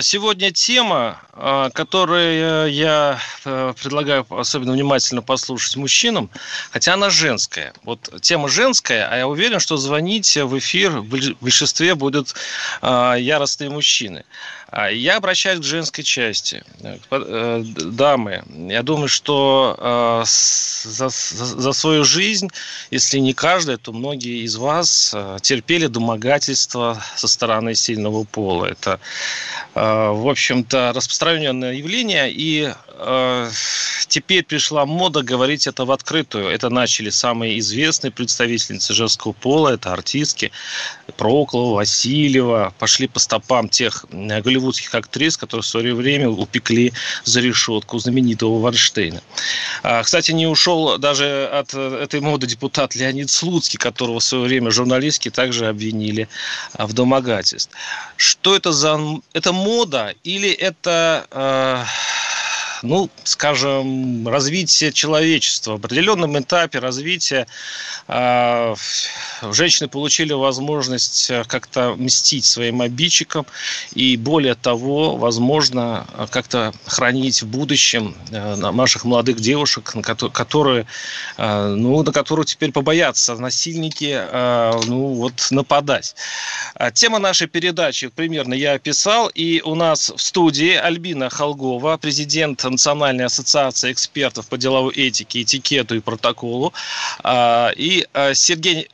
Сегодня тема, а, которую я э, предлагаю особенно внимательно послушать мужчинам, хотя она женская. Вот тема женская, а я уверен, что звонить в эфир в большинстве будут а, яростные мужчины. А Я обращаюсь к женской части. Э, Дамы, я думаю, что э, за, за- свою жизнь, если не каждая, то многие из вас э, терпели домогательства со стороны сильного пола. Это, э, в общем-то, распространенное явление, и э, теперь пришла мода говорить это в открытую. Это начали самые известные представительницы женского пола, это артистки Проклова, Васильева, пошли по стопам тех э, голливудских актрис, которые в свое время упекли за решетку знаменитого Варштейна. А, Кстати, не ушел даже от э, этой моды депутат Леонид Слуцкий, которого в свое время журналистки также обвинили а, в домогательстве. Что это за... Это мода или это... э, ну, скажем, развитие человечества. В определенном этапе развития э, женщины получили возможность э, как-то мстить своим обидчикам и, более того, возможно, э, как-то хранить в будущем э, на- наших молодых девушек, на кото- которые, ну, на которых теперь побоятся насильники, ну, вот, нападать. А Тема нашей передачи примерно я описал, и у нас в студии Альбина Холгова, президент Национальной ассоциации экспертов по деловой этике, этикету и протоколу, а, и а, Сергей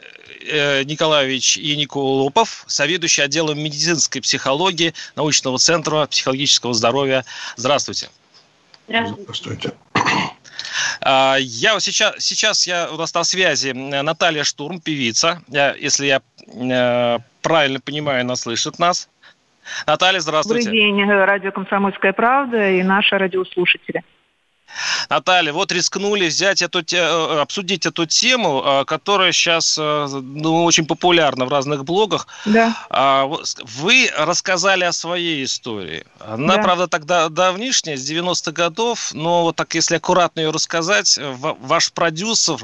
э, Николаевич Яниколопов, заведующий отделом медицинской психологии научного центра психологического здоровья. Здравствуйте. Здравствуйте. А, Я вот сейчас, сейчас я, у нас на связи э, Наталья Штурм, певица. Я, если я э, правильно понимаю, она слышит нас. Наталья, здравствуйте. Добрый день, э, радио «Комсомольская правда» и наши радиослушатели. Наталья, вот рискнули взять эту, э, обсудить эту тему, э, которая сейчас ну, очень популярна в разных блогах. Да, А, Вы рассказали о своей истории. Она, Да. правда, тогда давнишняя, с 90-х годов, но вот так, если аккуратно ее рассказать, э, ва- ваш продюсер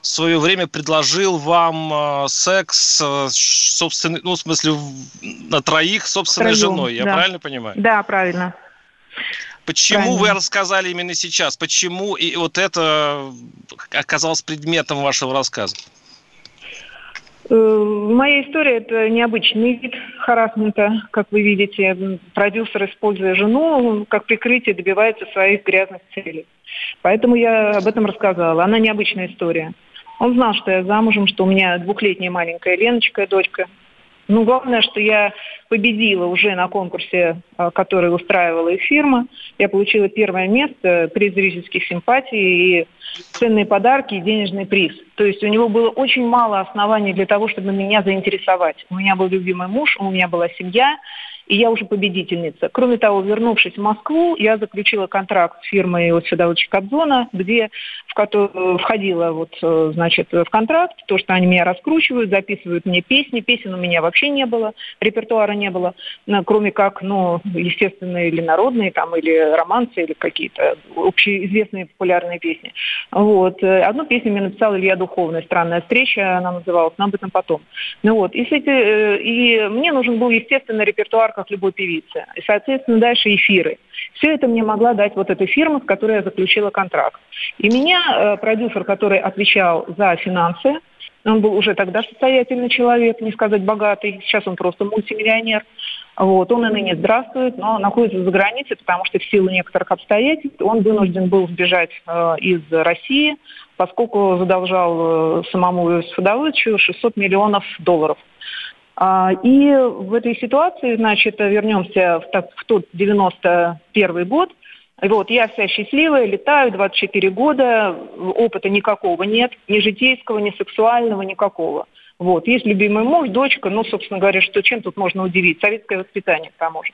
в свое время предложил вам э, секс, э, с собственной, ну, в смысле, на троих собственной Втроем, женой, я да. правильно понимаю? да, правильно. Почему вы правильно. рассказали именно сейчас? Почему и вот это оказалось предметом вашего рассказа? Э, Моя история – это необычный вид харасмента. Как вы видите, продюсер, используя жену, как прикрытие добивается своих грязных целей. Поэтому я об этом рассказала. Она необычная история. Он знал, что я замужем, что у меня двухлетняя маленькая Леночка, дочка. Ну, главное, что я победила уже на конкурсе, а, который устраивала их фирма. Я получила первое место, приз зрительских симпатий и ценные подарки и денежный приз. То есть у него было очень мало оснований для того, чтобы меня заинтересовать. У меня был любимый муж, у меня была семья, и я уже победительница. Кроме того, вернувшись в Москву, я заключила контракт с фирмой Иосифа Давыдовича Кобзона, где в которую входила вот, э, значит, в контракт то, что они меня раскручивают, записывают мне песни. Песен у меня вообще не было, репертуара не было, кроме как, ну, естественно, или народные, там, или романсы, или какие-то общеизвестные популярные песни. Вот. Э, Одну песню мне написал Илья Духовный, «Странная встреча» она называлась, но об этом потом. Ну вот, и, э, и мне нужен был, естественно, репертуар, как любой певицы. И, соответственно, дальше эфиры. Все это мне могла дать вот эта фирма, с которой я заключила контракт. И меня э, продюсер, который отвечал за финансы, он был уже тогда состоятельный человек, не сказать богатый, сейчас он просто мультимиллионер. Вот, он и ныне здравствует, но находится за границей, потому что в силу некоторых обстоятельств он вынужден был сбежать э, из России, поскольку задолжал э, самому Давыдовичу 600 миллионов долларов. А, И в этой ситуации, значит, вернемся в, так- в тот 91 год. Вот, я вся счастливая, летаю, 24 года, опыта никакого нет, ни житейского, ни сексуального, никакого. Вот. Есть любимый муж, дочка, ну, собственно говоря, что чем тут можно удивить? Советское воспитание, к тому же.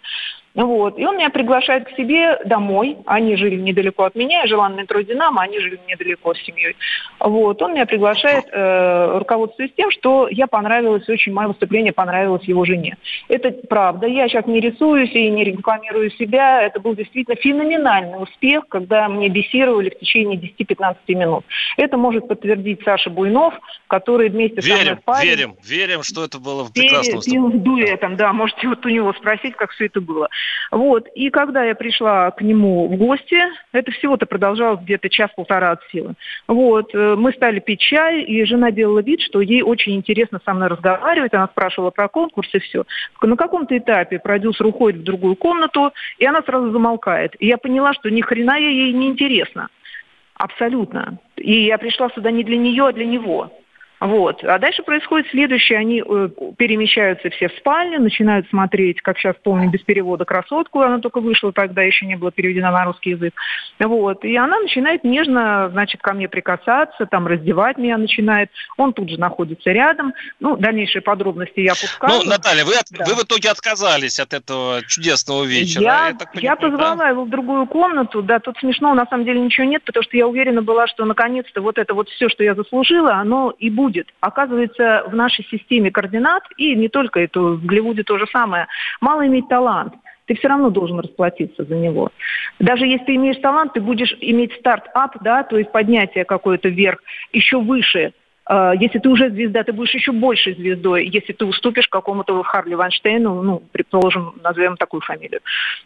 Вот. И он меня приглашает к себе домой. Они жили недалеко от меня, я жила на метро «Динамо», они жили недалеко с семьей. Вот. Он меня приглашает, э, руководствуясь тем, что я понравилась, очень мое выступление понравилось его жене. Это правда. Я сейчас не рисуюсь и не рекламирую себя. Это был действительно феноменальный успех, когда мне бессировали в течение 10-15 минут. Это может подтвердить Саша Буйнов, который вместе верим, со мной спали. Верим, верим, что это было прекрасно. Пел дуэтом, да, можете вот у него спросить, как все это было. Вот. И когда я пришла к нему в гости, это всего-то продолжалось где-то час-полтора от силы. Вот. Э, мы стали пить чай, и жена делала вид, что ей очень интересно со мной разговаривать. Она спрашивала про конкурс и все. На каком-то этапе продюсер уходит в другую комнату, и она сразу замолкает. И я поняла, что ни хрена ей не интересно. Абсолютно. И я пришла сюда не для нее, а для него. Вот. А дальше происходит следующее. Они э, перемещаются все в спальню, начинают смотреть, как сейчас помню, без перевода «Красотку». Она только вышла тогда, еще не было переведена на русский язык. Вот. И она начинает нежно, значит, ко мне прикасаться, там, раздевать меня начинает. Он тут же находится рядом. Ну, дальнейшие подробности я пускаю. Ну, Наталья, вы, от, да. вы в итоге отказались от этого чудесного вечера. Я, я, я позвала да? его в другую комнату. Да, тут смешно, на самом деле ничего нет, потому что я уверена была, что наконец-то вот это вот все, что я заслужила, оно и будет будет. Оказывается, в нашей системе координат, и не только это, в Голливуде то же самое, мало иметь талант ты все равно должен расплатиться за него. Даже если ты имеешь талант, ты будешь иметь старт-ап, да, то есть поднятие какое-то вверх, еще выше, если ты уже звезда, ты будешь еще большей звездой, если ты уступишь какому-то Харли Вайнштейну, ну, предположим, назовем такую фамилию.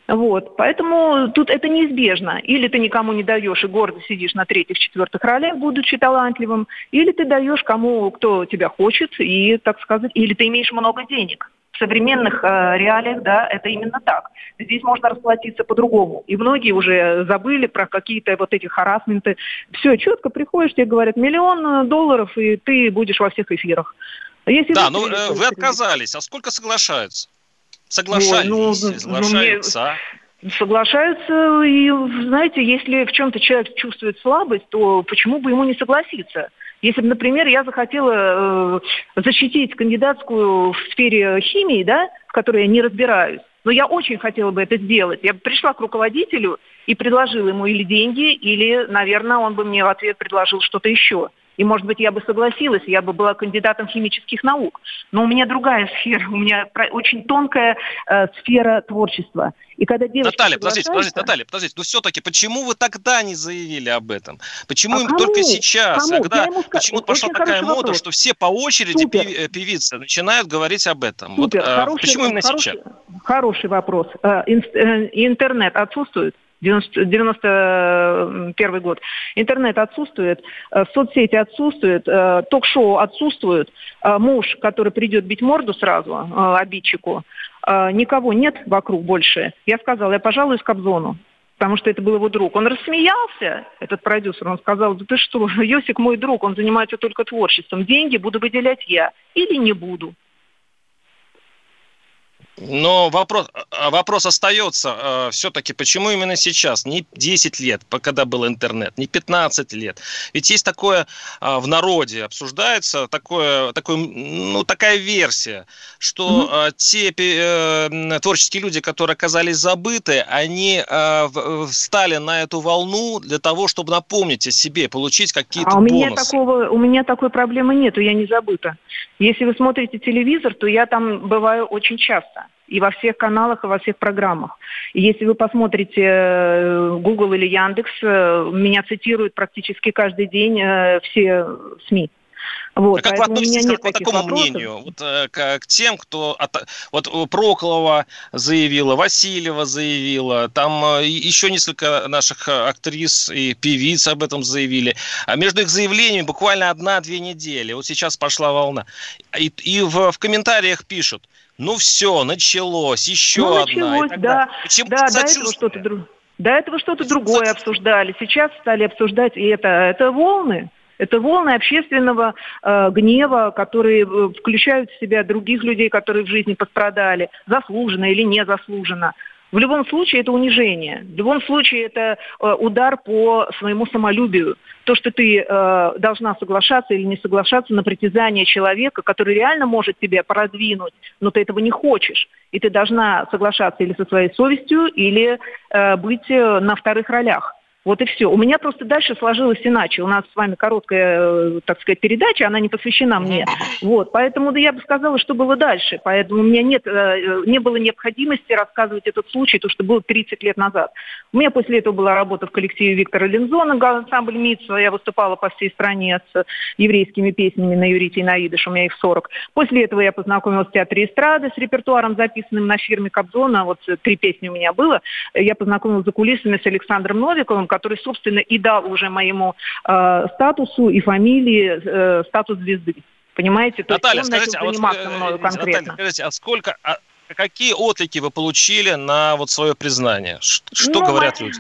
Вот. Поэтому тут это неизбежно. Или ты никому не даешь и гордо сидишь на третьих, четвертых ролях, будучи талантливым, или ты даешь кому, кто тебя хочет, и, так сказать, или ты имеешь много денег в современных э, реалиях, да, это именно так. Здесь можно расплатиться по-другому. И многие уже забыли про какие-то вот эти харасменты. Все, четко приходишь, тебе говорят миллион долларов, и ты будешь во всех эфирах. Если да, ну э, вы отказались. А сколько соглашаются? Соглашались, Ой, ну, соглашаются. Ну, мне соглашаются, и, знаете, если в чем-то человек чувствует слабость, то почему бы ему не согласиться? Если бы, например, я захотела э, защитить кандидатскую в сфере химии, да, в которой я не разбираюсь, но я очень хотела бы это сделать. Я бы пришла к руководителю и предложила ему или деньги, или, наверное, он бы мне в ответ предложил что-то еще. И, может быть, я бы согласилась, я бы была кандидатом химических наук. Но у меня другая сфера, у меня очень тонкая э, сфера творчества. И когда девочка Наталья, подождите, подождите, Наталья, подождите, ну все-таки, почему вы тогда не заявили об этом? Почему а только сейчас? Кому? Когда, почему вот пошла такая мода, вопрос. что все по очереди Супер. Э, певицы начинают говорить об этом? Супер. Вот, хороший, почему именно хороший, сейчас? Хороший вопрос. Э, э, интернет отсутствует? 91 год. Интернет отсутствует, э, соцсети отсутствуют, э, ток-шоу отсутствуют, э, муж, который придет бить морду сразу обидчику, никого нет вокруг больше. Я сказала, я пожалуюсь Кобзону потому что это был его друг. Он рассмеялся, этот продюсер, он сказал, да ты что, Йосик мой друг, он занимается только творчеством, деньги буду выделять я или не буду. Но вопрос, а, вопрос остается э, все-таки, почему именно сейчас? Не 10 лет, когда был интернет, не 15 лет. Ведь есть такое э, в народе, обсуждается такое, такое, ну, такая версия, что э, те э, творческие люди, которые оказались забыты, они э, встали на эту волну для того, чтобы напомнить о себе, получить какие-то а у бонусы. Меня такого, у меня такой проблемы нету, я не забыта. Если вы смотрите телевизор, то я там бываю очень часто и во всех каналах, и во всех программах. И если вы посмотрите э, Google или Яндекс, э, меня цитируют практически каждый день э, все СМИ. Вот, а как вы относитесь к, к такому вопросов. мнению? Вот, к, к тем, кто... От, вот Проклова заявила, Васильева заявила, там еще несколько наших актрис и певиц об этом заявили. А между их заявлениями буквально одна-две недели. Вот сейчас пошла волна. И, и в, в комментариях пишут, ну все, началось, еще ну, одна. Началось, да. Почему да, до этого что-то другое. До этого что-то другое обсуждали. Сейчас стали обсуждать и это. Это волны. Это волны общественного э, гнева, которые э, включают в себя других людей, которые в жизни пострадали, заслуженно или незаслуженно. В любом случае это унижение. В любом случае это э, удар по своему самолюбию. То, что ты э, должна соглашаться или не соглашаться на притязание человека, который реально может тебя продвинуть, но ты этого не хочешь. И ты должна соглашаться или со своей совестью, или э, быть э, на вторых ролях. Вот и все. У меня просто дальше сложилось иначе. У нас с вами короткая, э, так сказать, передача, она не посвящена мне. Вот, поэтому да, я бы сказала, что было дальше. Поэтому у меня нет, э, не было необходимости рассказывать этот случай, то, что было 30 лет назад. У меня после этого была работа в коллективе Виктора Линзона, ансамбль МИЦ. Я выступала по всей стране с еврейскими песнями на юрите и на идыш, у меня их 40. После этого я познакомилась в театре эстрады с репертуаром, записанным на фирме Кобзона. Вот три песни у меня было. Я познакомилась за кулисами с Александром Новиковым, который, собственно, и дал уже моему э, статусу и фамилии э, статус звезды. Понимаете? То Наталья, есть он скажите, начал а заниматься вот, мною конкретно. Наталья, скажите, а сколько, а какие отклики вы получили на вот свое признание? Что ну, говорят люди?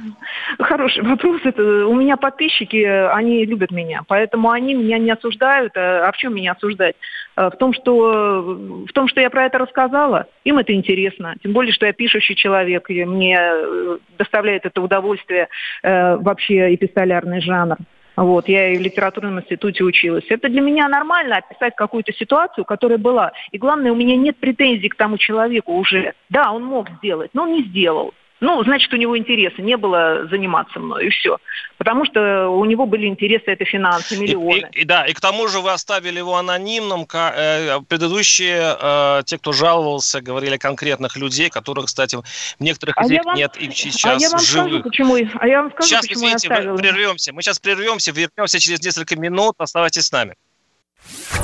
Хороший вопрос. Это, у меня подписчики, они любят меня, поэтому они меня не осуждают. А, а в чем меня осуждать? А, в том, что, в том, что я про это рассказала, им это интересно. Тем более, что я пишущий человек, и мне э, доставляет это удовольствие э, вообще эпистолярный жанр. Вот, я и в литературном институте училась. Это для меня нормально описать какую-то ситуацию, которая была. И главное, у меня нет претензий к тому человеку уже. Да, он мог сделать, но он не сделал. Ну, значит, у него интереса не было заниматься мной, и все. Потому что у него были интересы, это финансы, миллионы. И, и, и, да, и к тому же вы оставили его анонимным. Э, предыдущие, э, те, кто жаловался, говорили конкретных людей, которых, кстати, некоторых из них нет и сейчас а я вам живых. Скажу, почему, а я вам скажу, сейчас, почему извините, я оставила. мы прервемся. Мы сейчас прервемся, вернемся через несколько минут. Оставайтесь с нами.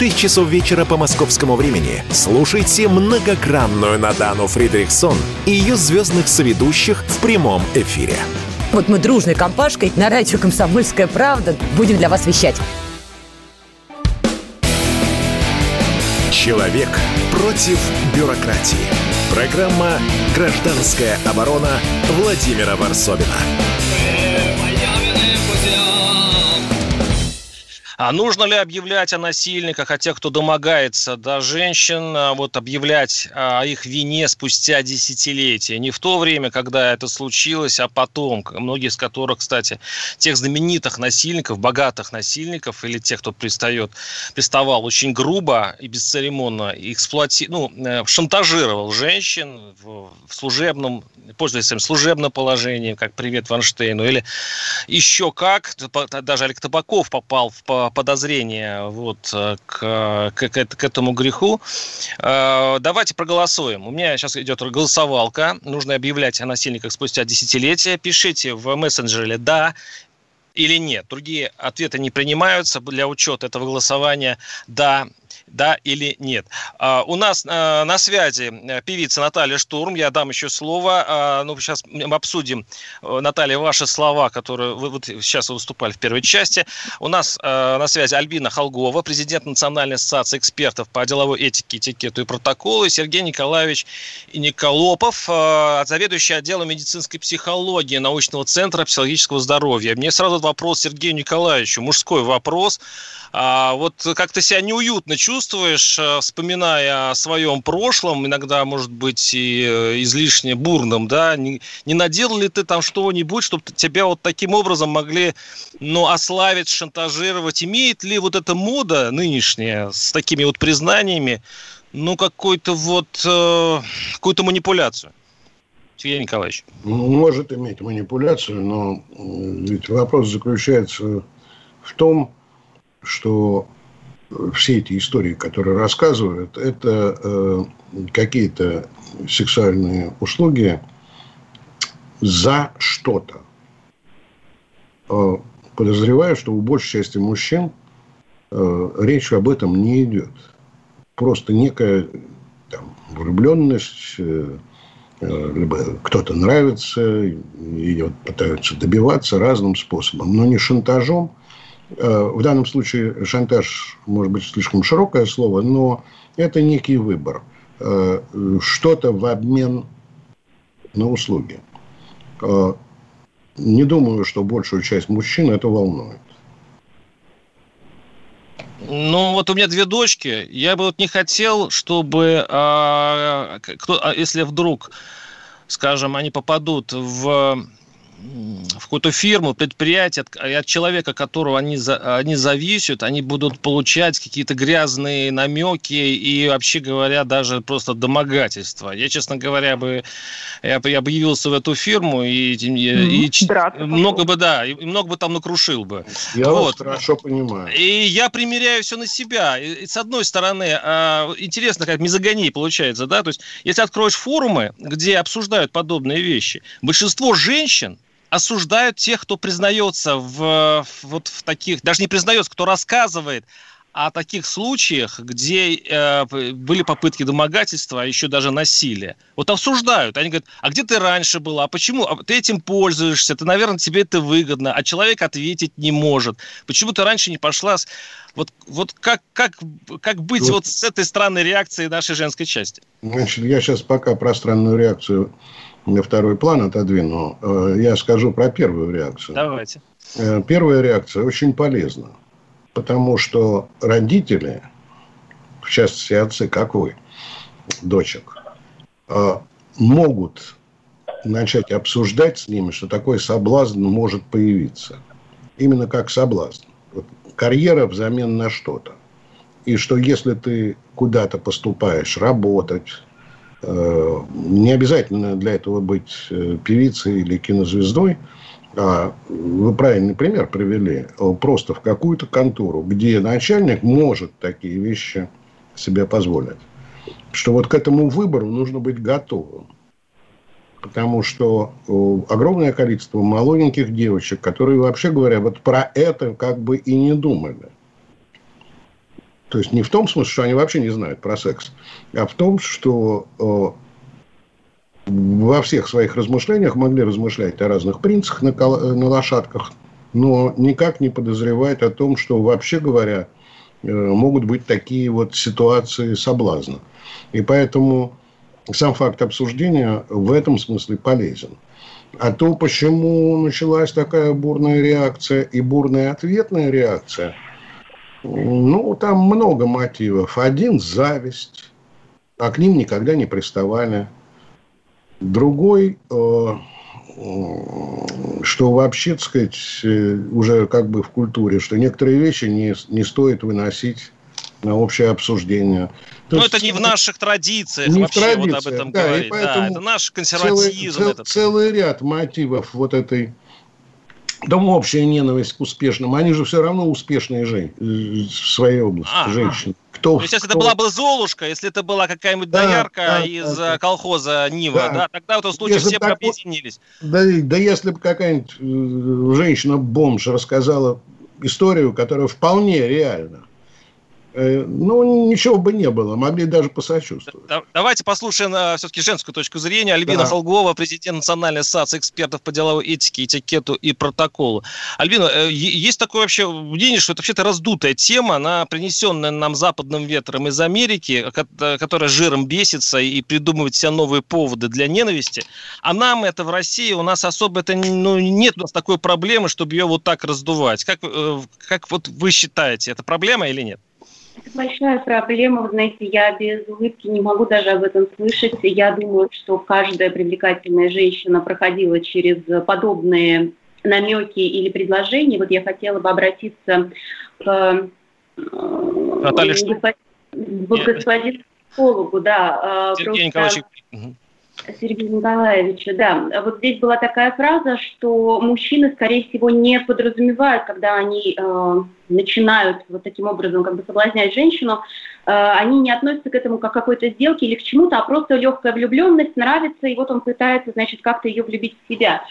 6 часов вечера по московскому времени слушайте многогранную Надану Фридрихсон и ее звездных соведущих в прямом эфире. Вот мы дружной компашкой на радио «Комсомольская правда» будем для вас вещать. Человек против бюрократии. Программа «Гражданская оборона» Владимира Варсовина. А нужно ли объявлять о насильниках, о тех, кто домогается до женщин, а, вот объявлять о их вине спустя десятилетия? Не в то время, когда это случилось, а потом. Многие из которых, кстати, тех знаменитых насильников, богатых насильников или тех, кто пристает, приставал очень грубо и бесцеремонно, эксплуати... ну, э, шантажировал женщин в, служебном, пользуясь своим служебным положением, как привет Ванштейну, или еще как, даже Олег Табаков попал в подозрения вот э, к, к, к этому греху. Э, давайте проголосуем. У меня сейчас идет голосовалка. Нужно объявлять о насильниках спустя десятилетия. Пишите в мессенджере «да» или нет. Другие ответы не принимаются для учета этого голосования «да» да или нет. А, у нас а, на связи э, певица Наталья Штурм. Я дам еще слово. А, ну, сейчас мы обсудим, э, Наталья, ваши слова, которые вы вот сейчас выступали в первой части. У нас на связи Альбина Холгова, президент Национальной ассоциации экспертов по деловой этике, этикету и протоколу, и Сергей Николаевич Николопов, заведующий отделом медицинской психологии научного центра психологического здоровья. Мне сразу вопрос Сергею Николаевичу, мужской вопрос. Вот как то себя неуютно чувствуешь, э, вспоминая о своем прошлом, иногда, может быть, и э, излишне бурным, да? Не, не наделал ли ты там что-нибудь, чтобы тебя вот таким образом могли, ну, ославить, шантажировать? Имеет ли вот эта мода нынешняя с такими вот признаниями, ну, какой-то вот, э, какую-то манипуляцию? Сергей Николаевич. Может иметь манипуляцию, но ведь вопрос заключается в том, что все эти истории, которые рассказывают, это э, какие-то сексуальные услуги за что-то. Э, подозреваю, что у большей части мужчин э, речь об этом не идет. Просто некая там, влюбленность, э, Э, либо кто-то нравится, ее пытаются добиваться разным способом, но не шантажом. Э, в данном случае шантаж, может быть, слишком широкое слово, но это некий выбор. Э, что-то в обмен на услуги. Не думаю, что большую часть мужчин это волнует. Ну, вот у меня две дочки. Я бы вот не хотел, чтобы, а, кто, а если вдруг, скажем, они попадут в в какую-то фирму, предприятие, от, от человека, которого они, за, они зависят, они будут получать какие-то грязные намеки и, вообще говоря, даже просто домогательства. Я, честно говоря, бы я, я бы явился в эту фирму и, и, и много бы, да, и много бы там накрушил бы. Я вот. вас хорошо понимаю. И я примеряю все на себя. И, с одной стороны, а, интересно, как мизогония получается, да, то есть, если откроешь форумы, где обсуждают подобные вещи, большинство женщин осуждают тех, кто признается в, вот в таких, даже не признается, кто рассказывает о таких случаях, где э, были попытки домогательства, а еще даже насилия. Вот осуждают. Они говорят, а где ты раньше была? А почему? А ты этим пользуешься? Ты, наверное, тебе это выгодно. А человек ответить не может. Почему ты раньше не пошла? С... Вот, вот как, как, как быть вот. вот с этой странной реакцией нашей женской части? Значит, я сейчас пока про странную реакцию на второй план отодвину, э, я скажу про первую реакцию. Давайте. Э, первая реакция очень полезна, потому что родители, в частности отцы, как вы, дочек, э, могут начать обсуждать с ними, что такой соблазн может появиться. Именно как соблазн. Карьера взамен на что-то. И что если ты куда-то поступаешь работать, не обязательно для этого быть э, певицей или кинозвездой. А вы правильный пример привели. Просто в какую-то контору, где начальник может такие вещи себе позволить. Что вот к этому выбору нужно быть готовым. Потому что огромное количество молоденьких девочек, которые, вообще говоря, вот про это как бы и не думали. То есть не в том смысле, что они вообще не знают про секс, а в том, что э, во всех своих размышлениях могли размышлять о разных принцах на, на лошадках, но никак не подозревать о том, что вообще говоря, э, могут быть такие вот ситуации соблазна. И поэтому сам факт обсуждения в этом смысле полезен. А то, почему началась такая бурная реакция и бурная ответная реакция – ну, там много мотивов. Один – зависть, а к ним никогда не приставали. Другой, э, что вообще, так сказать, э, уже как бы в культуре, что некоторые вещи не, не стоит выносить на общее обсуждение. То Но это не в наших традициях не вообще в традициях, вот об этом да, говорить. Да, это наш консерватизм. Целый, этот. целый ряд мотивов вот этой да общая ненависть к успешным. Они же все равно успешные жен... в своей области, а, женщины. Кто, То есть, если кто... это была бы Золушка, если это была какая-нибудь да, доярка да, из да, колхоза Нива, да. да, тогда в этом случае если все бы объединились. Да, да если бы какая-нибудь э, женщина-бомж рассказала историю, которая вполне реальна, Э, ну, ничего бы не было, могли даже посочувствовать. Давайте послушаем э, все-таки женскую точку зрения. Альбина да. Холгова, президент Национальной ассоциации экспертов по деловой этике, этикету и протоколу. Альбина, э, есть такое вообще мнение, что это вообще-то раздутая тема, она принесенная нам западным ветром из Америки, которая жиром бесится и придумывает все новые поводы для ненависти. А нам это в России, у нас особо это ну, нет у нас такой проблемы, чтобы ее вот так раздувать. Как, как вот вы считаете, это проблема или нет? Это большая проблема. Вы знаете, я без улыбки не могу даже об этом слышать. Я думаю, что каждая привлекательная женщина проходила через подобные намеки или предложения. Вот я хотела бы обратиться к э, Наталья господину психологу, да. Э, Сергей Николаевич. Сергею Николаевичу, да. Вот здесь была такая фраза, что мужчины, скорее всего, не подразумевают, когда они э, начинают вот таким образом как бы соблазнять женщину, э, они не относятся к этому как к какой-то сделке или к чему-то, а просто легкая влюбленность нравится, и вот он пытается, значит, как-то ее влюбить в себя.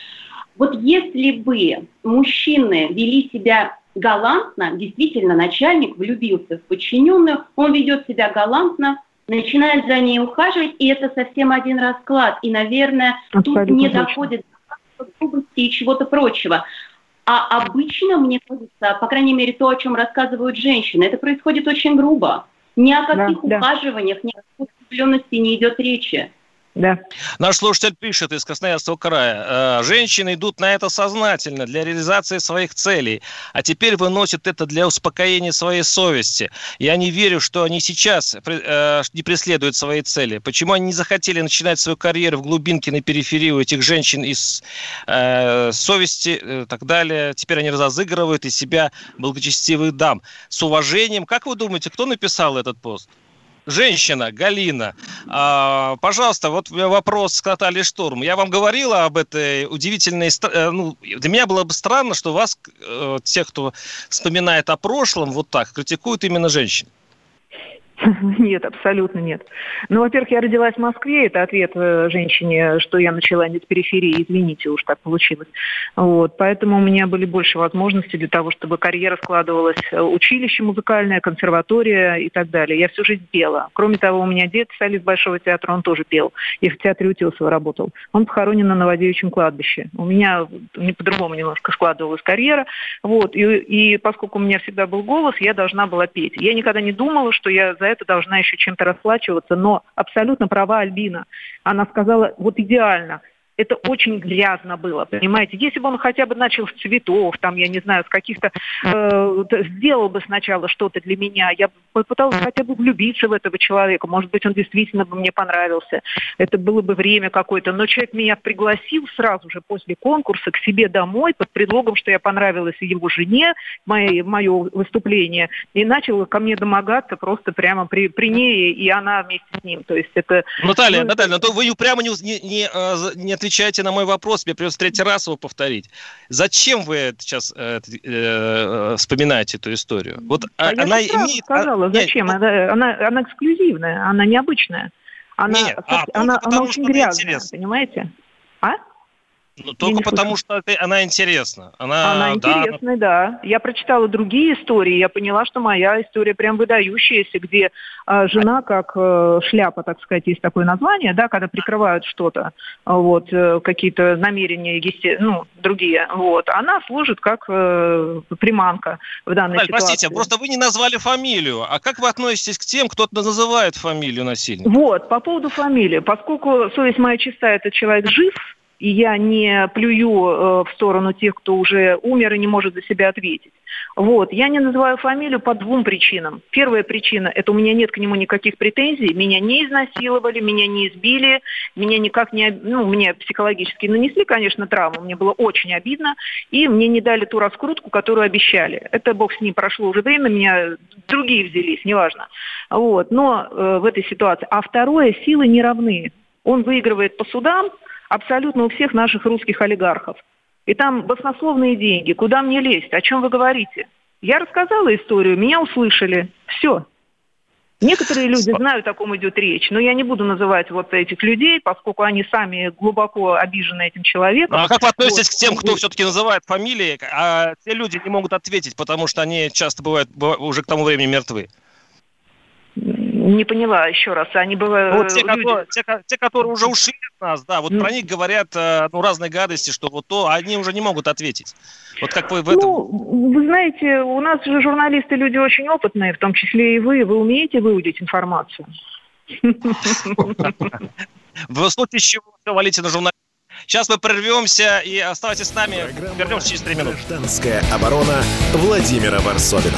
Вот если бы мужчины вели себя галантно, действительно, начальник влюбился в подчиненную, он ведет себя галантно, начинает за ней ухаживать, и это совсем один расклад. И, наверное, Абсолютно тут не точно. доходит до грубости и чего-то прочего. А обычно, мне кажется, по крайней мере, то, о чем рассказывают женщины, это происходит очень грубо. Ни о каких да, ухаживаниях, ни о какой влюбленности не идет речи. Да. Наш слушатель пишет из Красноярского края. «Э, женщины идут на это сознательно, для реализации своих целей, а теперь выносят это для успокоения своей совести. Я не верю, что они сейчас э, не преследуют свои цели. Почему они не захотели начинать свою карьеру в глубинке на периферии у этих женщин из э, совести и так далее? Теперь они разыгрывают из себя благочестивых дам. С уважением. Как вы думаете, кто написал этот пост? Женщина, Галина, а, пожалуйста, вот вопрос к Наталье Штурм. Я вам говорила об этой удивительной... Э, ну, для меня было бы странно, что вас, э, тех, кто вспоминает о прошлом, вот так, критикуют именно женщин. Нет, абсолютно нет. Ну, во-первых, я родилась в Москве, это ответ э, женщине, что я начала не с периферии, извините, уж так получилось. Вот, поэтому у меня были больше возможностей для того, чтобы карьера складывалась, э, училище музыкальное, консерватория и так далее. Я всю жизнь пела. Кроме того, у меня дед, солист Большого театра, он тоже пел. И в театре Утесова работал. Он похоронен на Новодевичьем кладбище. У меня не по-другому немножко складывалась карьера. Вот, и, и поскольку у меня всегда был голос, я должна была петь. Я никогда не думала, что я за это должна еще чем-то расплачиваться, но абсолютно права Альбина. Она сказала, вот идеально, это очень грязно было, понимаете. Если бы он хотя бы начал с цветов, там, я не знаю, с каких-то, э, сделал бы сначала что-то для меня, я попыталась хотя бы влюбиться в этого человека, может быть, он действительно бы мне понравился, это было бы время какое-то, но человек меня пригласил сразу же после конкурса к себе домой под предлогом, что я понравилась его жене, мое, мое выступление, и начал ко мне домогаться просто прямо при, при ней, и она вместе с ним, то есть это... Наталья, ну, Наталья, но то вы прямо не, не, не, э, не отвечаете на мой вопрос, мне придется третий раз его повторить. Зачем вы сейчас э, э, вспоминаете эту историю? Вот а она имеет... сказала, а, зачем? Нет, она, она, она эксклюзивная, она необычная. Она, нет, а, она, она очень грязная, понимаете? А? Ну, только потому, что это, она интересна. Она, она интересная, да, да. Я прочитала другие истории, я поняла, что моя история прям выдающаяся, где а, жена, как а, шляпа, так сказать, есть такое название, да, когда прикрывают что-то, вот, а, какие-то намерения, есте... ну, другие, вот, она служит как а, приманка в данной Даль, ситуации. Простите, просто вы не назвали фамилию, а как вы относитесь к тем, кто называет фамилию насильника? Вот, по поводу фамилии, поскольку совесть моя чистая, этот человек жив, и я не плюю э, в сторону тех, кто уже умер и не может за себя ответить. Вот. Я не называю фамилию по двум причинам. Первая причина – это у меня нет к нему никаких претензий. Меня не изнасиловали, меня не избили, меня никак не... Ну, мне психологически нанесли, конечно, травму. Мне было очень обидно. И мне не дали ту раскрутку, которую обещали. Это, бог с ним, прошло уже время, меня другие взялись, неважно. Вот. Но э, в этой ситуации. А второе – силы не равны. Он выигрывает по судам, абсолютно у всех наших русских олигархов. И там баснословные деньги. Куда мне лезть? О чем вы говорите? Я рассказала историю, меня услышали. Все. Некоторые люди знают, о ком идет речь, но я не буду называть вот этих людей, поскольку они сами глубоко обижены этим человеком. А как вы относитесь вот. к тем, кто все-таки называет фамилии, а те люди не могут ответить, потому что они часто бывают уже к тому времени мертвы? Не поняла еще раз. Они бывают. Вот те, люди... которые, те, те, которые уже ушли от нас, да, вот mm. про них говорят э, ну, разные гадости, что вот то, они уже не могут ответить. Вот как вы в этом... Ну, вы знаете, у нас же журналисты люди очень опытные, в том числе и вы. Вы умеете выудить информацию? В случае чего все валите на журналистов. Сейчас мы прервемся и оставайтесь с нами. Вернемся через три минуты. Гражданская оборона Владимира Варсовина.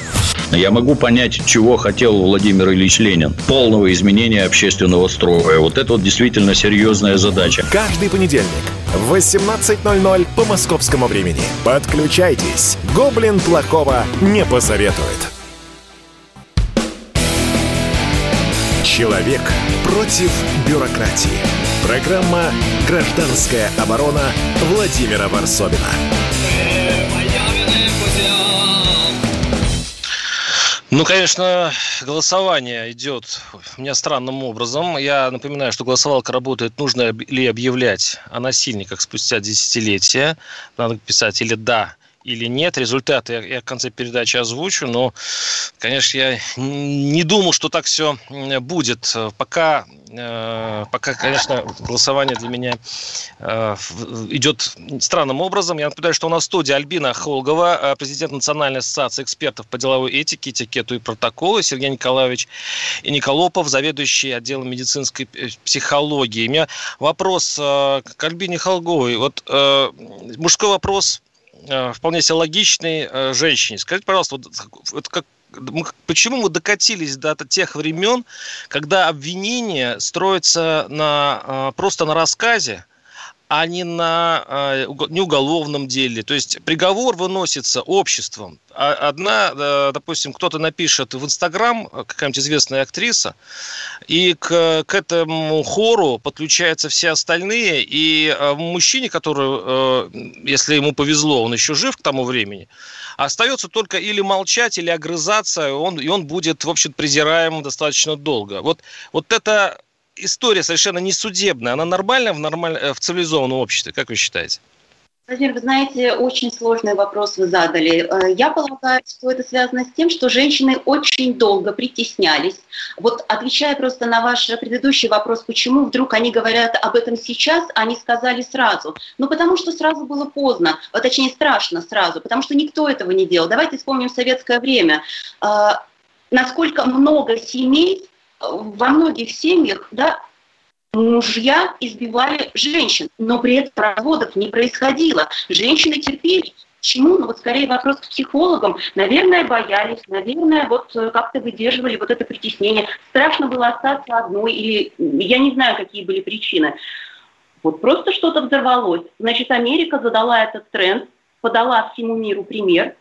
Я могу понять, чего хотел Владимир Ильич Ленин. Полного изменения общественного строя. Вот это вот действительно серьезная задача. Каждый понедельник в 18.00 по московскому времени. Подключайтесь. Гоблин плохого не посоветует. Человек против бюрократии. Программа «Гражданская оборона» Владимира Варсовина. Ну, конечно, голосование идет у меня странным образом. Я напоминаю, что голосовалка работает, нужно ли объявлять о насильниках спустя десятилетия. Надо писать или «да», или нет. Результаты я, я в конце передачи озвучу, но, конечно, я не думал, что так все будет. Пока, э, пока конечно, голосование для меня э, идет странным образом. Я напоминаю, что у нас в студии Альбина Холгова, э, президент Национальной ассоциации экспертов по деловой этике, этикету и протоколу, Сергей Николаевич и Николопов, заведующий отделом медицинской психологии. У меня вопрос к Альбине Холговой. Вот мужской вопрос Э, вполне себе логичной э, женщине. Скажите, пожалуйста, вот, вот как, почему мы докатились до тех времен, когда обвинение строится на, э, просто на рассказе, а не на а, не уголовном деле. То есть приговор выносится обществом. А одна, допустим, кто-то напишет в Инстаграм, какая-нибудь известная актриса, и к, к этому хору подключаются все остальные, и а, мужчине, который, если ему повезло, он еще жив к тому времени, остается только или молчать, или огрызаться, он, и он будет, в общем, презираем достаточно долго. Вот, вот это история совершенно не судебная, она нормальная в, нормаль... Э, в цивилизованном обществе, как вы считаете? Владимир, вы знаете, очень сложный вопрос вы задали. Э, я полагаю, что это связано с тем, что женщины очень долго притеснялись. Вот отвечая просто на ваш предыдущий вопрос, почему вдруг они говорят об этом сейчас, они сказали сразу. Ну, потому что сразу было поздно, а точнее страшно сразу, потому что никто этого не делал. Давайте вспомним советское время. Э, насколько много семей во многих семьях, да, мужья избивали женщин, но при этом разводов не происходило. Женщины терпели. Почему? Ну вот скорее вопрос к психологам. Наверное, боялись, наверное, вот э, как-то выдерживали вот это притеснение. Страшно было остаться одной, или я не знаю, какие были причины. Вот просто что-то взорвалось. Значит, Америка задала этот тренд, подала всему миру пример.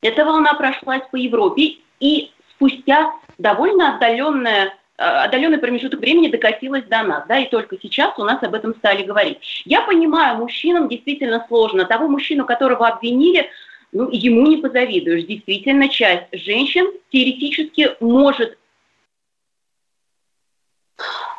Эта волна прошлась по Европе, и спустя довольно отдаленное отдаленный промежуток времени докатилась до нас, да, и только сейчас у нас об этом стали говорить. Я понимаю, мужчинам действительно сложно. Того мужчину, которого обвинили, ну, ему не позавидуешь. Действительно, часть женщин теоретически может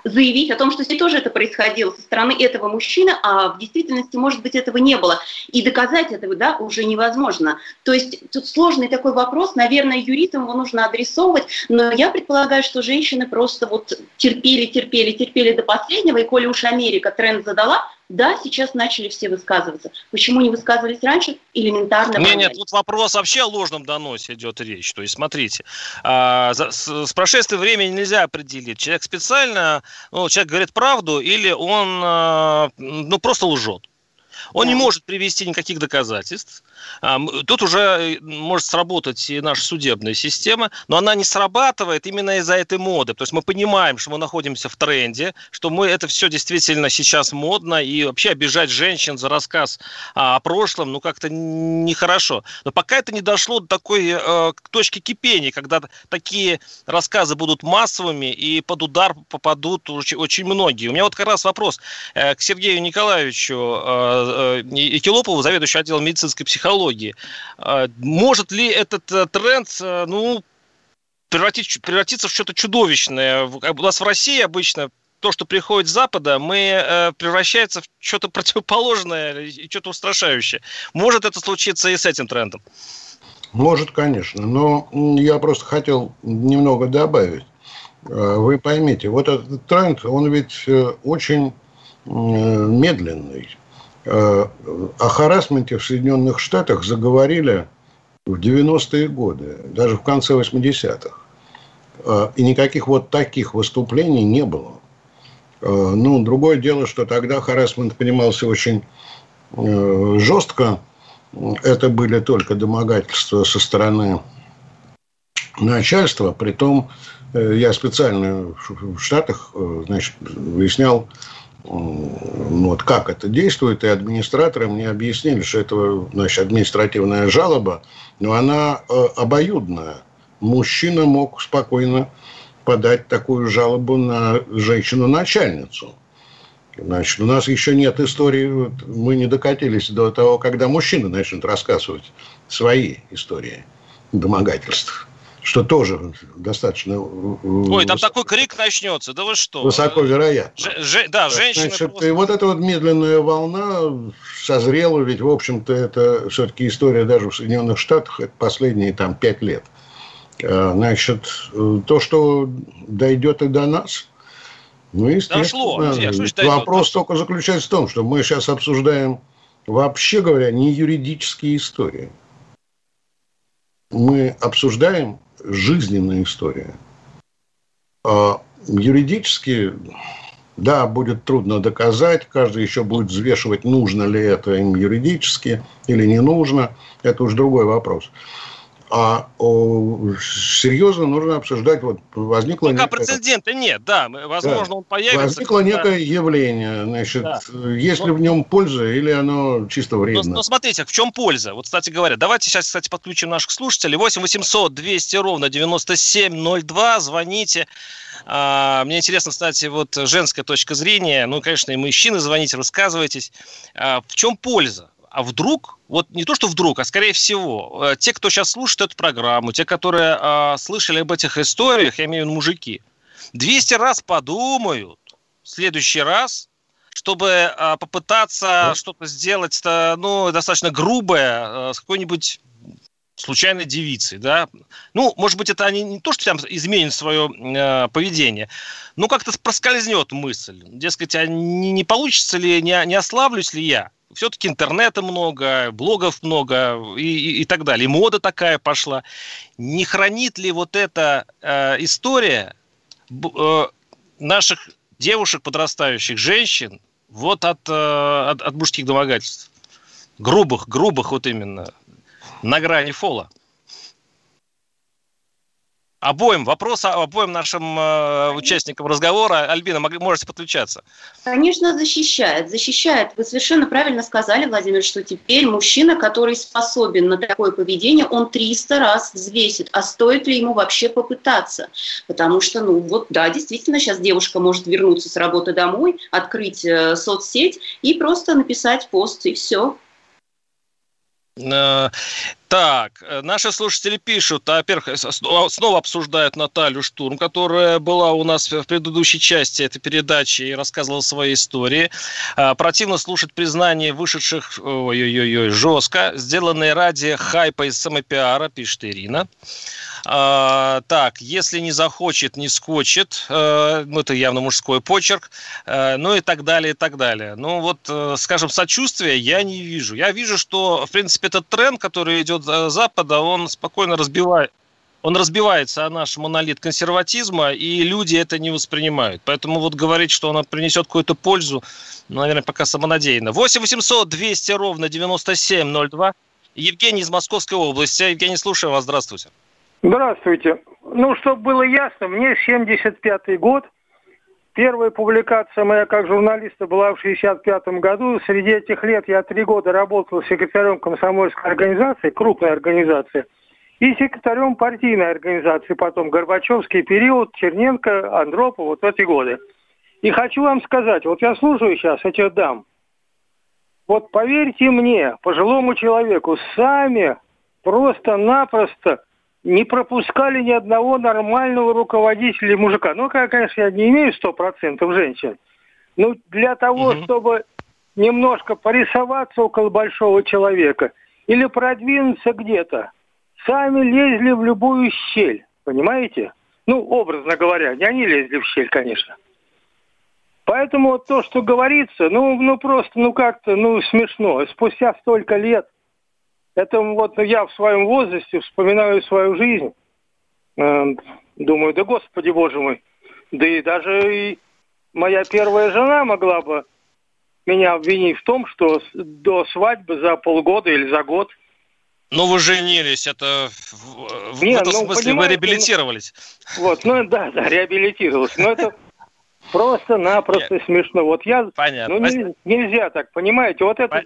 заявить о том, что здесь тоже это происходило со стороны этого мужчины, а в действительности, может быть, этого не было. И доказать этого, да, уже невозможно. То есть тут сложный такой вопрос, наверное, юристам его нужно адресовывать, но я предполагаю, что женщины просто вот терпели, терпели, терпели до последнего, и коли уж Америка тренд задала, да, сейчас начали все высказываться. Почему не высказывались раньше? Элементарно. Нет, нет, тут вопрос вообще о ложном доносе идет речь. То есть, смотрите, за, с, с прошествием времени нельзя определить, человек специально, ну, человек говорит правду или он, а, ну, просто лжет. Он да. не может привести никаких доказательств. Тут уже э, может сработать и наша судебная система, но она не срабатывает именно из-за этой моды. То есть мы понимаем, что мы находимся в тренде, что мы это все действительно сейчас модно, и вообще обижать женщин за рассказ о прошлом, ну как-то нехорошо. Но пока это не дошло до такой э, точки кипения, когда такие рассказы будут массовыми и под удар попадут очень, очень многие. У меня вот как раз вопрос э, к Сергею Николаевичу э, э, Икелопову, заведующему отделом медицинской психологии психологии. А, может ли этот э, тренд, э, ну, превратить, превратиться в что-то чудовищное? У нас в России обычно то, что приходит с Запада, мы э, превращается в что-то противоположное и что-то устрашающее. Может это случиться и с этим трендом? Может, конечно. Но я просто хотел немного добавить. Вы поймите, вот этот тренд, он ведь очень медленный. Э, о харасменте в Соединенных Штатах заговорили в 90-е годы, даже в конце 80-х. Э, и никаких вот таких выступлений не было. Э, ну, другое дело, что тогда харасмент понимался очень жестко. Это были только домогательства со стороны начальства. Притом я специально в Штатах значит, выяснял, вот как это действует, и администраторы мне объяснили, что это значит, административная жалоба, но она э, обоюдная. Мужчина мог спокойно подать такую жалобу на женщину-начальницу. Значит, у нас еще нет истории, вот мы не докатились до того, когда мужчины начнут рассказывать свои истории домогательств что тоже достаточно... Э, Ой, там такой крик начнется, да вы что? Высоко вероятно. Ж, ж, да, женщины Значит, просто... И вот эта вот медленная волна созрела, ведь, в общем-то, это все-таки история даже в Соединенных Штатах, это последние там пять лет. Значит, э, то, что дойдет и до нас, ну, естественно, Дошло. вопрос только заключается в том, что мы сейчас обсуждаем, вообще говоря, не юридические истории. Мы обсуждаем жизненная история. А юридически, да, будет трудно доказать, каждый еще будет взвешивать, нужно ли это им юридически или не нужно, это уж другой вопрос. А о, серьезно нужно обсуждать, вот возникло... Пока некое... прецедента нет, да, возможно, да. он появится. Возникло когда... некое явление, значит, да. есть ли в нем польза или оно чисто вредно? Но, но смотрите, в чем польза? Вот, кстати говоря, давайте сейчас, кстати, подключим наших слушателей. 8 800 200 ровно 9702, звоните. А, мне интересно, кстати, вот женская точка зрения, ну, конечно, и мужчины звоните, рассказывайтесь. А, в чем польза? А вдруг, вот не то, что вдруг, а скорее всего, э, те, кто сейчас слушает эту программу, те, которые э, слышали об этих историях, я имею в виду мужики, 200 раз подумают в следующий раз, чтобы э, попытаться да. что-то сделать, ну, достаточно грубое, э, с какой-нибудь случайной девицей, да. Ну, может быть, это они не то, что там изменят свое э, поведение, но как-то проскользнет мысль. Дескать, а не, не получится ли, не, не ославлюсь ли я? все-таки интернета много, блогов много и, и, и так далее. И мода такая пошла. Не хранит ли вот эта э, история э, наших девушек, подрастающих женщин, вот от, э, от, от мужских домогательств? Грубых, грубых вот именно, на грани фола. Обоим, вопрос обоим нашим э, участникам разговора. Альбина, можете подключаться. Конечно, защищает. Защищает. Вы совершенно правильно сказали, Владимир, что теперь мужчина, который способен на такое поведение, он 300 раз взвесит, а стоит ли ему вообще попытаться. Потому что, ну вот, да, действительно, сейчас девушка может вернуться с работы домой, открыть э, соцсеть и просто написать пост, и все. Э, так, э, наши слушатели пишут, а, во-первых, снова обсуждают Наталью Штурм, которая была у нас в предыдущей части этой передачи и рассказывала свои истории. А, противно слушать признания вышедших, ой-ой-ой, жестко, сделанные ради хайпа и самопиара, пишет Ирина. А, так, если не захочет, не скочит. Э, ну, это явно мужской почерк. Э, ну и так далее, и так далее. Ну вот, э, скажем, сочувствия я не вижу. Я вижу, что, в принципе, этот тренд, который идет с Запада, он спокойно разбивает он разбивается о наш монолит консерватизма, и люди это не воспринимают. Поэтому вот говорить, что он принесет какую-то пользу, ну, наверное, пока самонадеянно. 8 800 200 ровно 9702. Евгений из Московской области. Евгений, слушаю вас. Здравствуйте. Здравствуйте. Ну, чтобы было ясно, мне 75-й год. Первая публикация моя как журналиста была в 65-м году. Среди этих лет я три года работал секретарем комсомольской организации, крупной организации, и секретарем партийной организации потом, Горбачевский период, Черненко, Андропов, вот эти годы. И хочу вам сказать, вот я слушаю сейчас этих дам. Вот поверьте мне, пожилому человеку, сами просто-напросто не пропускали ни одного нормального руководителя мужика. Ну, конечно, я не имею сто процентов женщин. Но для того, угу. чтобы немножко порисоваться около большого человека или продвинуться где-то, сами лезли в любую щель, понимаете? Ну, образно говоря, не они лезли в щель, конечно. Поэтому вот то, что говорится, ну, ну просто, ну как-то, ну смешно. Спустя столько лет это вот я в своем возрасте вспоминаю свою жизнь. Эм, Думаю, да господи боже мой. Да и даже и моя первая жена могла бы меня обвинить в том, что до свадьбы за полгода или за год ну, вы женились, это в, Не, в этом ну, смысле вы реабилитировались. Вот, ну да, да, реабилитировался. Но это просто-напросто смешно. Вот я, Понятно. ну нельзя так, понимаете, вот это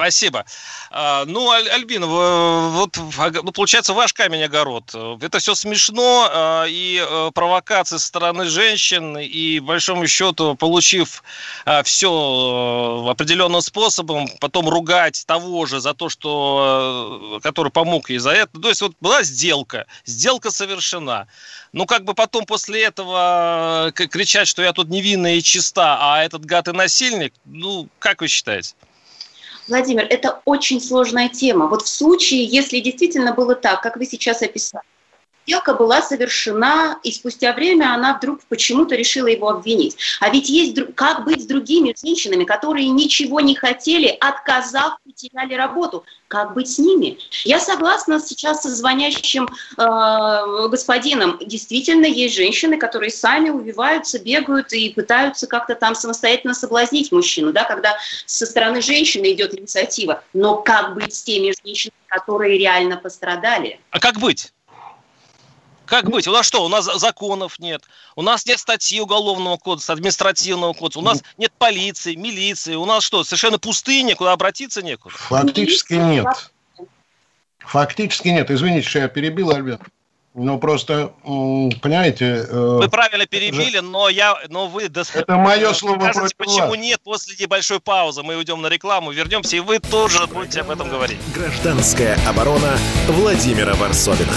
Спасибо. А, ну, Альбина, вот ну, получается ваш камень огород. Это все смешно, а, и э, провокации со стороны женщин, и, большому счету, получив а, все э, определенным способом, потом ругать того же за то, что, э, который помог ей за это. То есть вот была сделка, сделка совершена. Ну, как бы потом после этого кричать, что я тут невинная и чиста, а этот гад и насильник, ну, как вы считаете? Владимир, это очень сложная тема. Вот в случае, если действительно было так, как вы сейчас описали, сделка была совершена, и спустя время она вдруг почему-то решила его обвинить. А ведь есть как быть с другими женщинами, которые ничего не хотели, отказав, потеряли работу. Как быть с ними? Я согласна сейчас со звонящим э, господином. Действительно, есть женщины, которые сами убиваются, бегают и пытаются как-то там самостоятельно соблазнить мужчину, да, когда со стороны женщины идет инициатива. Но как быть с теми женщинами, которые реально пострадали? А как быть? Как быть? У нас что? У нас законов нет. У нас нет статьи уголовного кодекса, административного кодекса. У нас нет полиции, милиции. У нас что? Совершенно пустыня, куда обратиться некуда. Фактически нет. Фактически нет. Извините, что я перебил, Альберт. Ну, просто, понимаете... Э, вы правильно перебили, же... но, я, но вы... Это мое слово Скажите, почему вас. нет после небольшой паузы? Мы уйдем на рекламу, вернемся, и вы тоже будете об этом говорить. Гражданская оборона Владимира Варсовина.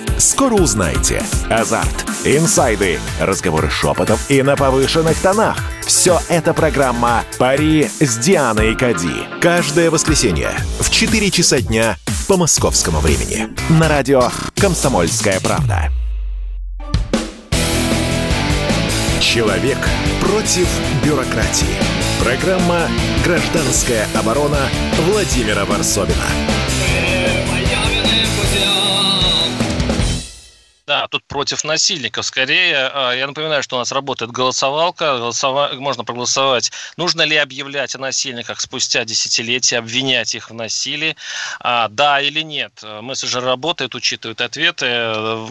Скоро узнаете. Азарт, инсайды, разговоры шепотов и на повышенных тонах. Все это программа «Пари с Дианой Кади». Каждое воскресенье в 4 часа дня по московскому времени. На радио «Комсомольская правда». Человек против бюрократии. Программа «Гражданская оборона» Владимира Варсовина. Против насильников скорее. А, я напоминаю, что у нас работает голосовалка. Голосова... Можно проголосовать. Нужно ли объявлять о насильниках спустя десятилетия, обвинять их в насилии? А, да или нет? Мессенджер работает, учитывает ответы.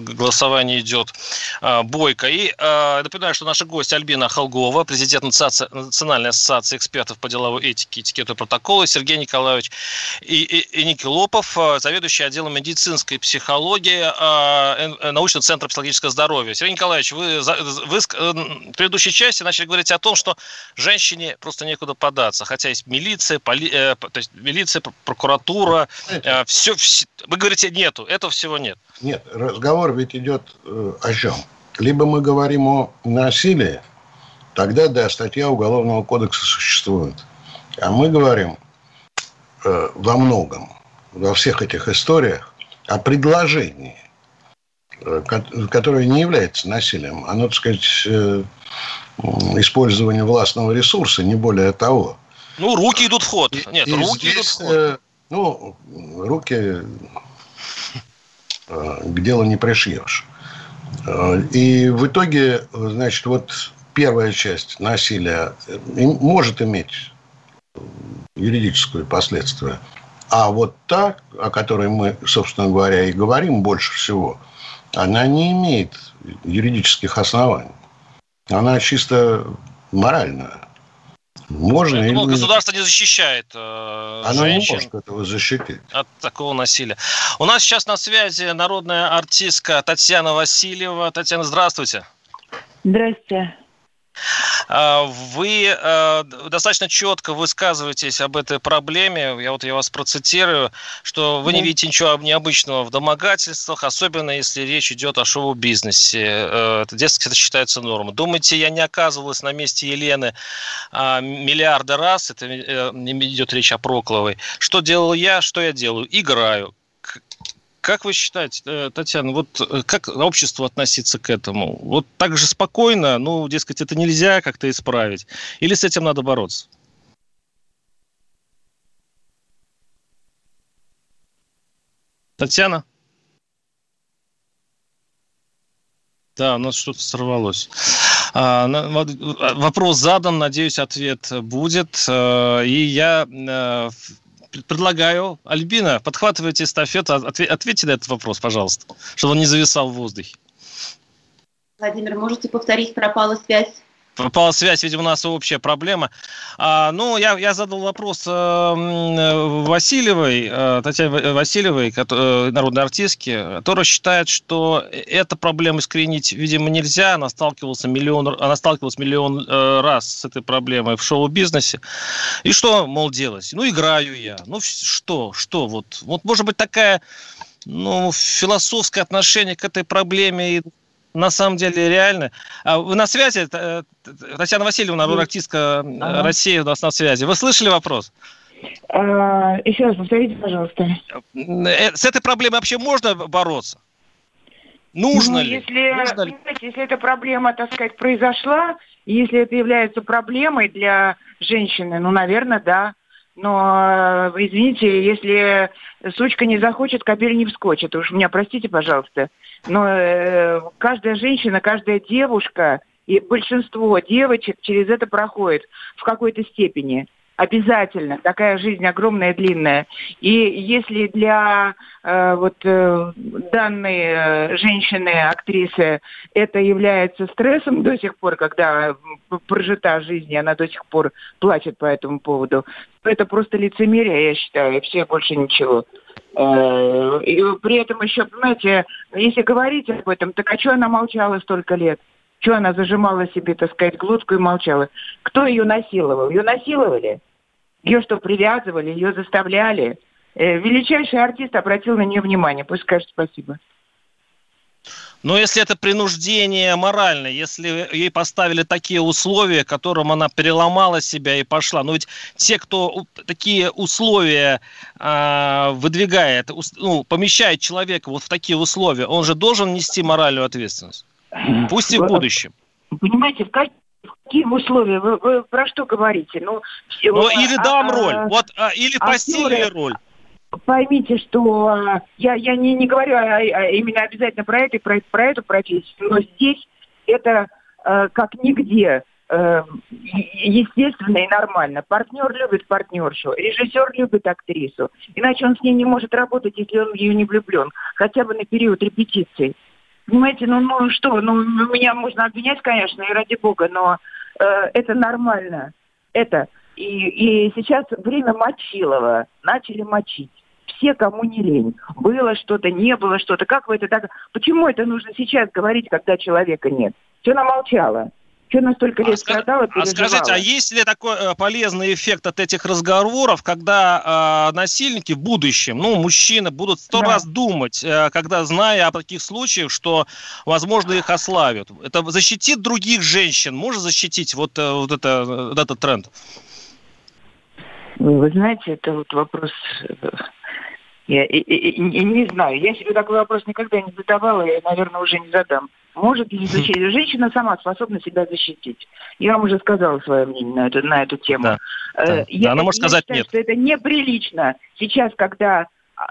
Голосование идет а, бойко. И а, напоминаю, что наша гость Альбина Холгова, президент Национальной ассоциации экспертов по деловой этике, этикету и протоколу, Сергей Николаевич и, и, и Николопов, заведующий отделом медицинской психологии, научной научного центра психологического здоровья. Сергей Николаевич, вы, вы э, в предыдущей части начали говорить о том, что женщине просто некуда податься, хотя есть милиция, поли, э, то есть милиция, прокуратура, э, все, все, вы говорите, нету, этого всего нет. Нет, разговор ведь идет э, о чем? Либо мы говорим о насилии, тогда, да, статья Уголовного кодекса существует. А мы говорим э, во многом, во всех этих историях, о предложении Э, которое не является насилием, оно, так сказать, э, использование властного ресурса, не более того. Ну, руки идут в ход. Нет, и руки здесь, идут в ход. Э, ну, руки к делу не пришьешь. И в итоге, значит, вот первая часть насилия может иметь юридическое последствие. А вот та, о которой мы, собственно говоря, и говорим больше всего – она не имеет юридических оснований. Она чисто моральная. Можно Я думал, или... государство не защищает э, Оно женщин не может этого защитить. От такого насилия. У нас сейчас на связи народная артистка Татьяна Васильева. Татьяна, здравствуйте. Здравствуйте. А, вы э, достаточно четко высказываетесь об этой проблеме. Я вот я вас процитирую, что вы не видите ничего необычного в домогательствах, особенно если речь идет о шоу-бизнесе. Э, это, дескать, это считается нормой. Думаете, я не оказывалась на месте Елены а, миллиарды раз? Это э, идет речь о Прокловой. Что делал я, что я делаю? Играю как вы считаете, э, Татьяна, вот э, как общество относиться к этому? Вот так же спокойно, ну, дескать, это нельзя как-то исправить? Или с этим надо бороться? Татьяна? Да, у нас что-то сорвалось. А, вопрос задан, надеюсь, ответ будет. Э, и я э, предлагаю, Альбина, подхватывайте эстафету, ответьте на этот вопрос, пожалуйста, чтобы он не зависал в воздухе. Владимир, можете повторить, пропала связь? Попала связь, видимо, у нас общая проблема. А, ну, я, я задал вопрос э, Васильевой, э, Татьяне Васильевой, которая, э, народной артистке, которая считает, что эту проблему искоренить, видимо, нельзя. Она сталкивалась миллион, она сталкивалась миллион э, раз с этой проблемой в шоу-бизнесе. И что, мол, делать? Ну, играю я. Ну, что, что, вот, вот может быть такая ну, философское отношение к этой проблеме на самом деле реально. А вы на связи? Э, Татьяна Васильевна, артистка ага. России у нас на связи. Вы слышали вопрос? А, еще раз повторите, пожалуйста. Э, с этой проблемой вообще можно бороться? Нужно ну, ли? Если, Нужно ли? если эта проблема, так сказать, произошла, если это является проблемой для женщины, ну, наверное, да. Но, э, извините, если сучка не захочет, кобель не вскочит. Уж меня простите, пожалуйста. Но э, каждая женщина, каждая девушка и большинство девочек через это проходит в какой-то степени. Обязательно. Такая жизнь огромная, длинная. И если для э, вот э, данной э, женщины, актрисы, это является стрессом до сих пор, когда прожита жизнь, и она до сих пор плачет по этому поводу, то это просто лицемерие, я считаю, и все больше ничего. Э, и при этом еще, понимаете, если говорить об этом, так а что она молчала столько лет? Что она зажимала себе, так сказать, глотку и молчала? Кто ее насиловал? Ее насиловали? Ее что, привязывали? Ее заставляли? Э, величайший артист обратил на нее внимание. Пусть скажет спасибо. Но если это принуждение моральное, если ей поставили такие условия, которым она переломала себя и пошла, но ведь те, кто такие условия э, выдвигает, ну, помещает человека вот в такие условия, он же должен нести моральную ответственность. Пусть и в будущем. Понимаете, в какие условия? Вы, вы про что говорите? Ну, ну или а, дам а, роль, вот, а, или постельная роль поймите, что э, я, я не, не говорю а, а именно обязательно про это, про, про эту профессию, но здесь это э, как нигде э, естественно и нормально. Партнер любит партнершу, режиссер любит актрису. Иначе он с ней не может работать, если он в нее не влюблен. Хотя бы на период репетиций. Понимаете, ну, ну что, ну меня можно обвинять, конечно, и ради бога, но э, это нормально. Это. И, и сейчас время Мочилова. Начали мочить все, кому не лень. Было что-то, не было что-то. Как вы это так... Почему это нужно сейчас говорить, когда человека нет? Все намолчало. Что настолько лет а страдала, А скажите, а есть ли такой э, полезный эффект от этих разговоров, когда э, насильники в будущем, ну, мужчины будут сто да. раз думать, э, когда зная о таких случаях, что, возможно, их ославят? Это защитит других женщин? Может защитить вот, э, вот, это, вот этот тренд? Вы знаете, это вот вопрос э, я и, и, и, не знаю, я себе такой вопрос никогда не задавала, и, наверное, уже не задам. Может ли защитить? Женщина сама способна себя защитить. Я вам уже сказала свое мнение на эту, на эту тему. Да, э, да. Я, да, она может я сказать считаю, нет. что это неприлично. Сейчас, когда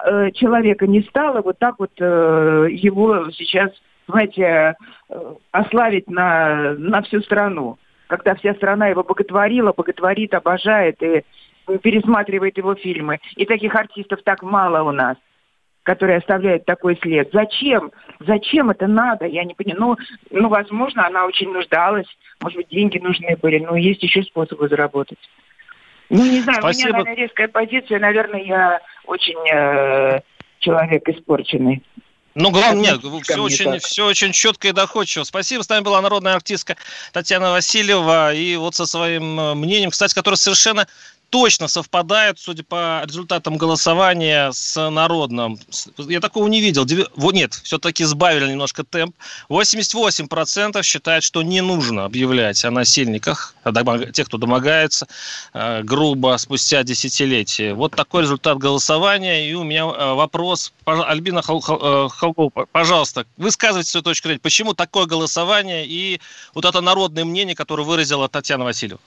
э, человека не стало, вот так вот э, его сейчас, знаете, э, ославить на, на всю страну. Когда вся страна его боготворила, боготворит, обожает и пересматривает его фильмы. И таких артистов так мало у нас которые оставляют такой след. Зачем? Зачем это надо? Я не понимаю. Ну, ну, возможно, она очень нуждалась. Может быть, деньги нужны были. Но есть еще способы заработать. Ну, не знаю, Спасибо. у меня, наверное, резкая позиция. Наверное, я очень э, человек испорченный. Ну, главное, нет, все очень, все очень четко и доходчиво. Спасибо. С нами была народная артистка Татьяна Васильева. И вот со своим э, мнением, кстати, которая совершенно точно совпадает, судя по результатам голосования, с народным. Я такого не видел. Нет, все-таки сбавили немножко темп. 88% считают, что не нужно объявлять о насильниках, тех, кто домогается э, грубо спустя десятилетия. Вот такой результат голосования. И у меня э, вопрос. Альбина Халкова, пожалуйста, высказывайте свою точку зрения. Почему такое голосование и вот это народное мнение, которое выразила Татьяна Васильева?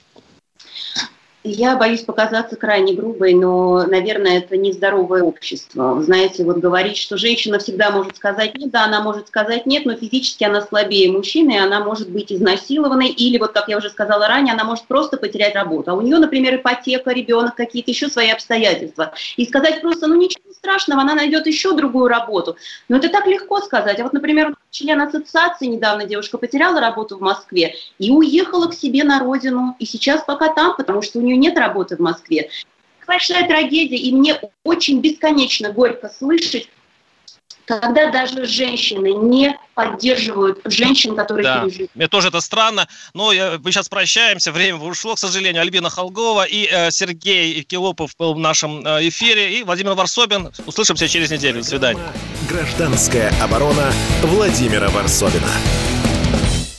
Я боюсь показаться крайне грубой, но, наверное, это нездоровое общество. знаете, вот говорить, что женщина всегда может сказать нет, да, она может сказать нет, но физически она слабее мужчины, и она может быть изнасилованной, или, вот как я уже сказала ранее, она может просто потерять работу. А у нее, например, ипотека, ребенок, какие-то еще свои обстоятельства. И сказать просто, ну ничего страшного, она найдет еще другую работу. Но это так легко сказать. А вот, например, член ассоциации недавно девушка потеряла работу в Москве и уехала к себе на родину, и сейчас пока там, потому что у нее нет работы в Москве. Большая трагедия, и мне очень бесконечно горько слышать, когда даже женщины не поддерживают женщин, которые да. пережили. Мне тоже это странно, но я, мы сейчас прощаемся, время ушло, к сожалению. Альбина Холгова и э, Сергей Килопов был в нашем э, эфире, и Владимир Варсобин. Услышимся через неделю. До свидания. Гражданская оборона Владимира Варсобина.